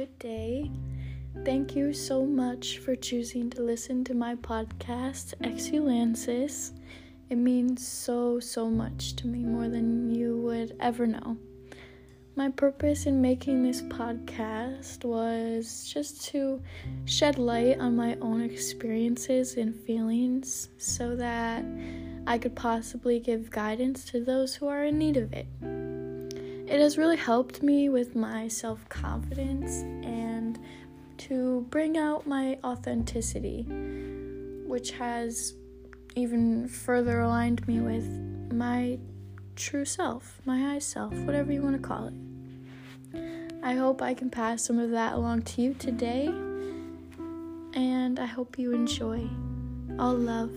good day. Thank you so much for choosing to listen to my podcast, Exulansis. It means so, so much to me, more than you would ever know. My purpose in making this podcast was just to shed light on my own experiences and feelings so that I could possibly give guidance to those who are in need of it. It has really helped me with my self confidence and to bring out my authenticity, which has even further aligned me with my true self, my high self, whatever you want to call it. I hope I can pass some of that along to you today, and I hope you enjoy. All love.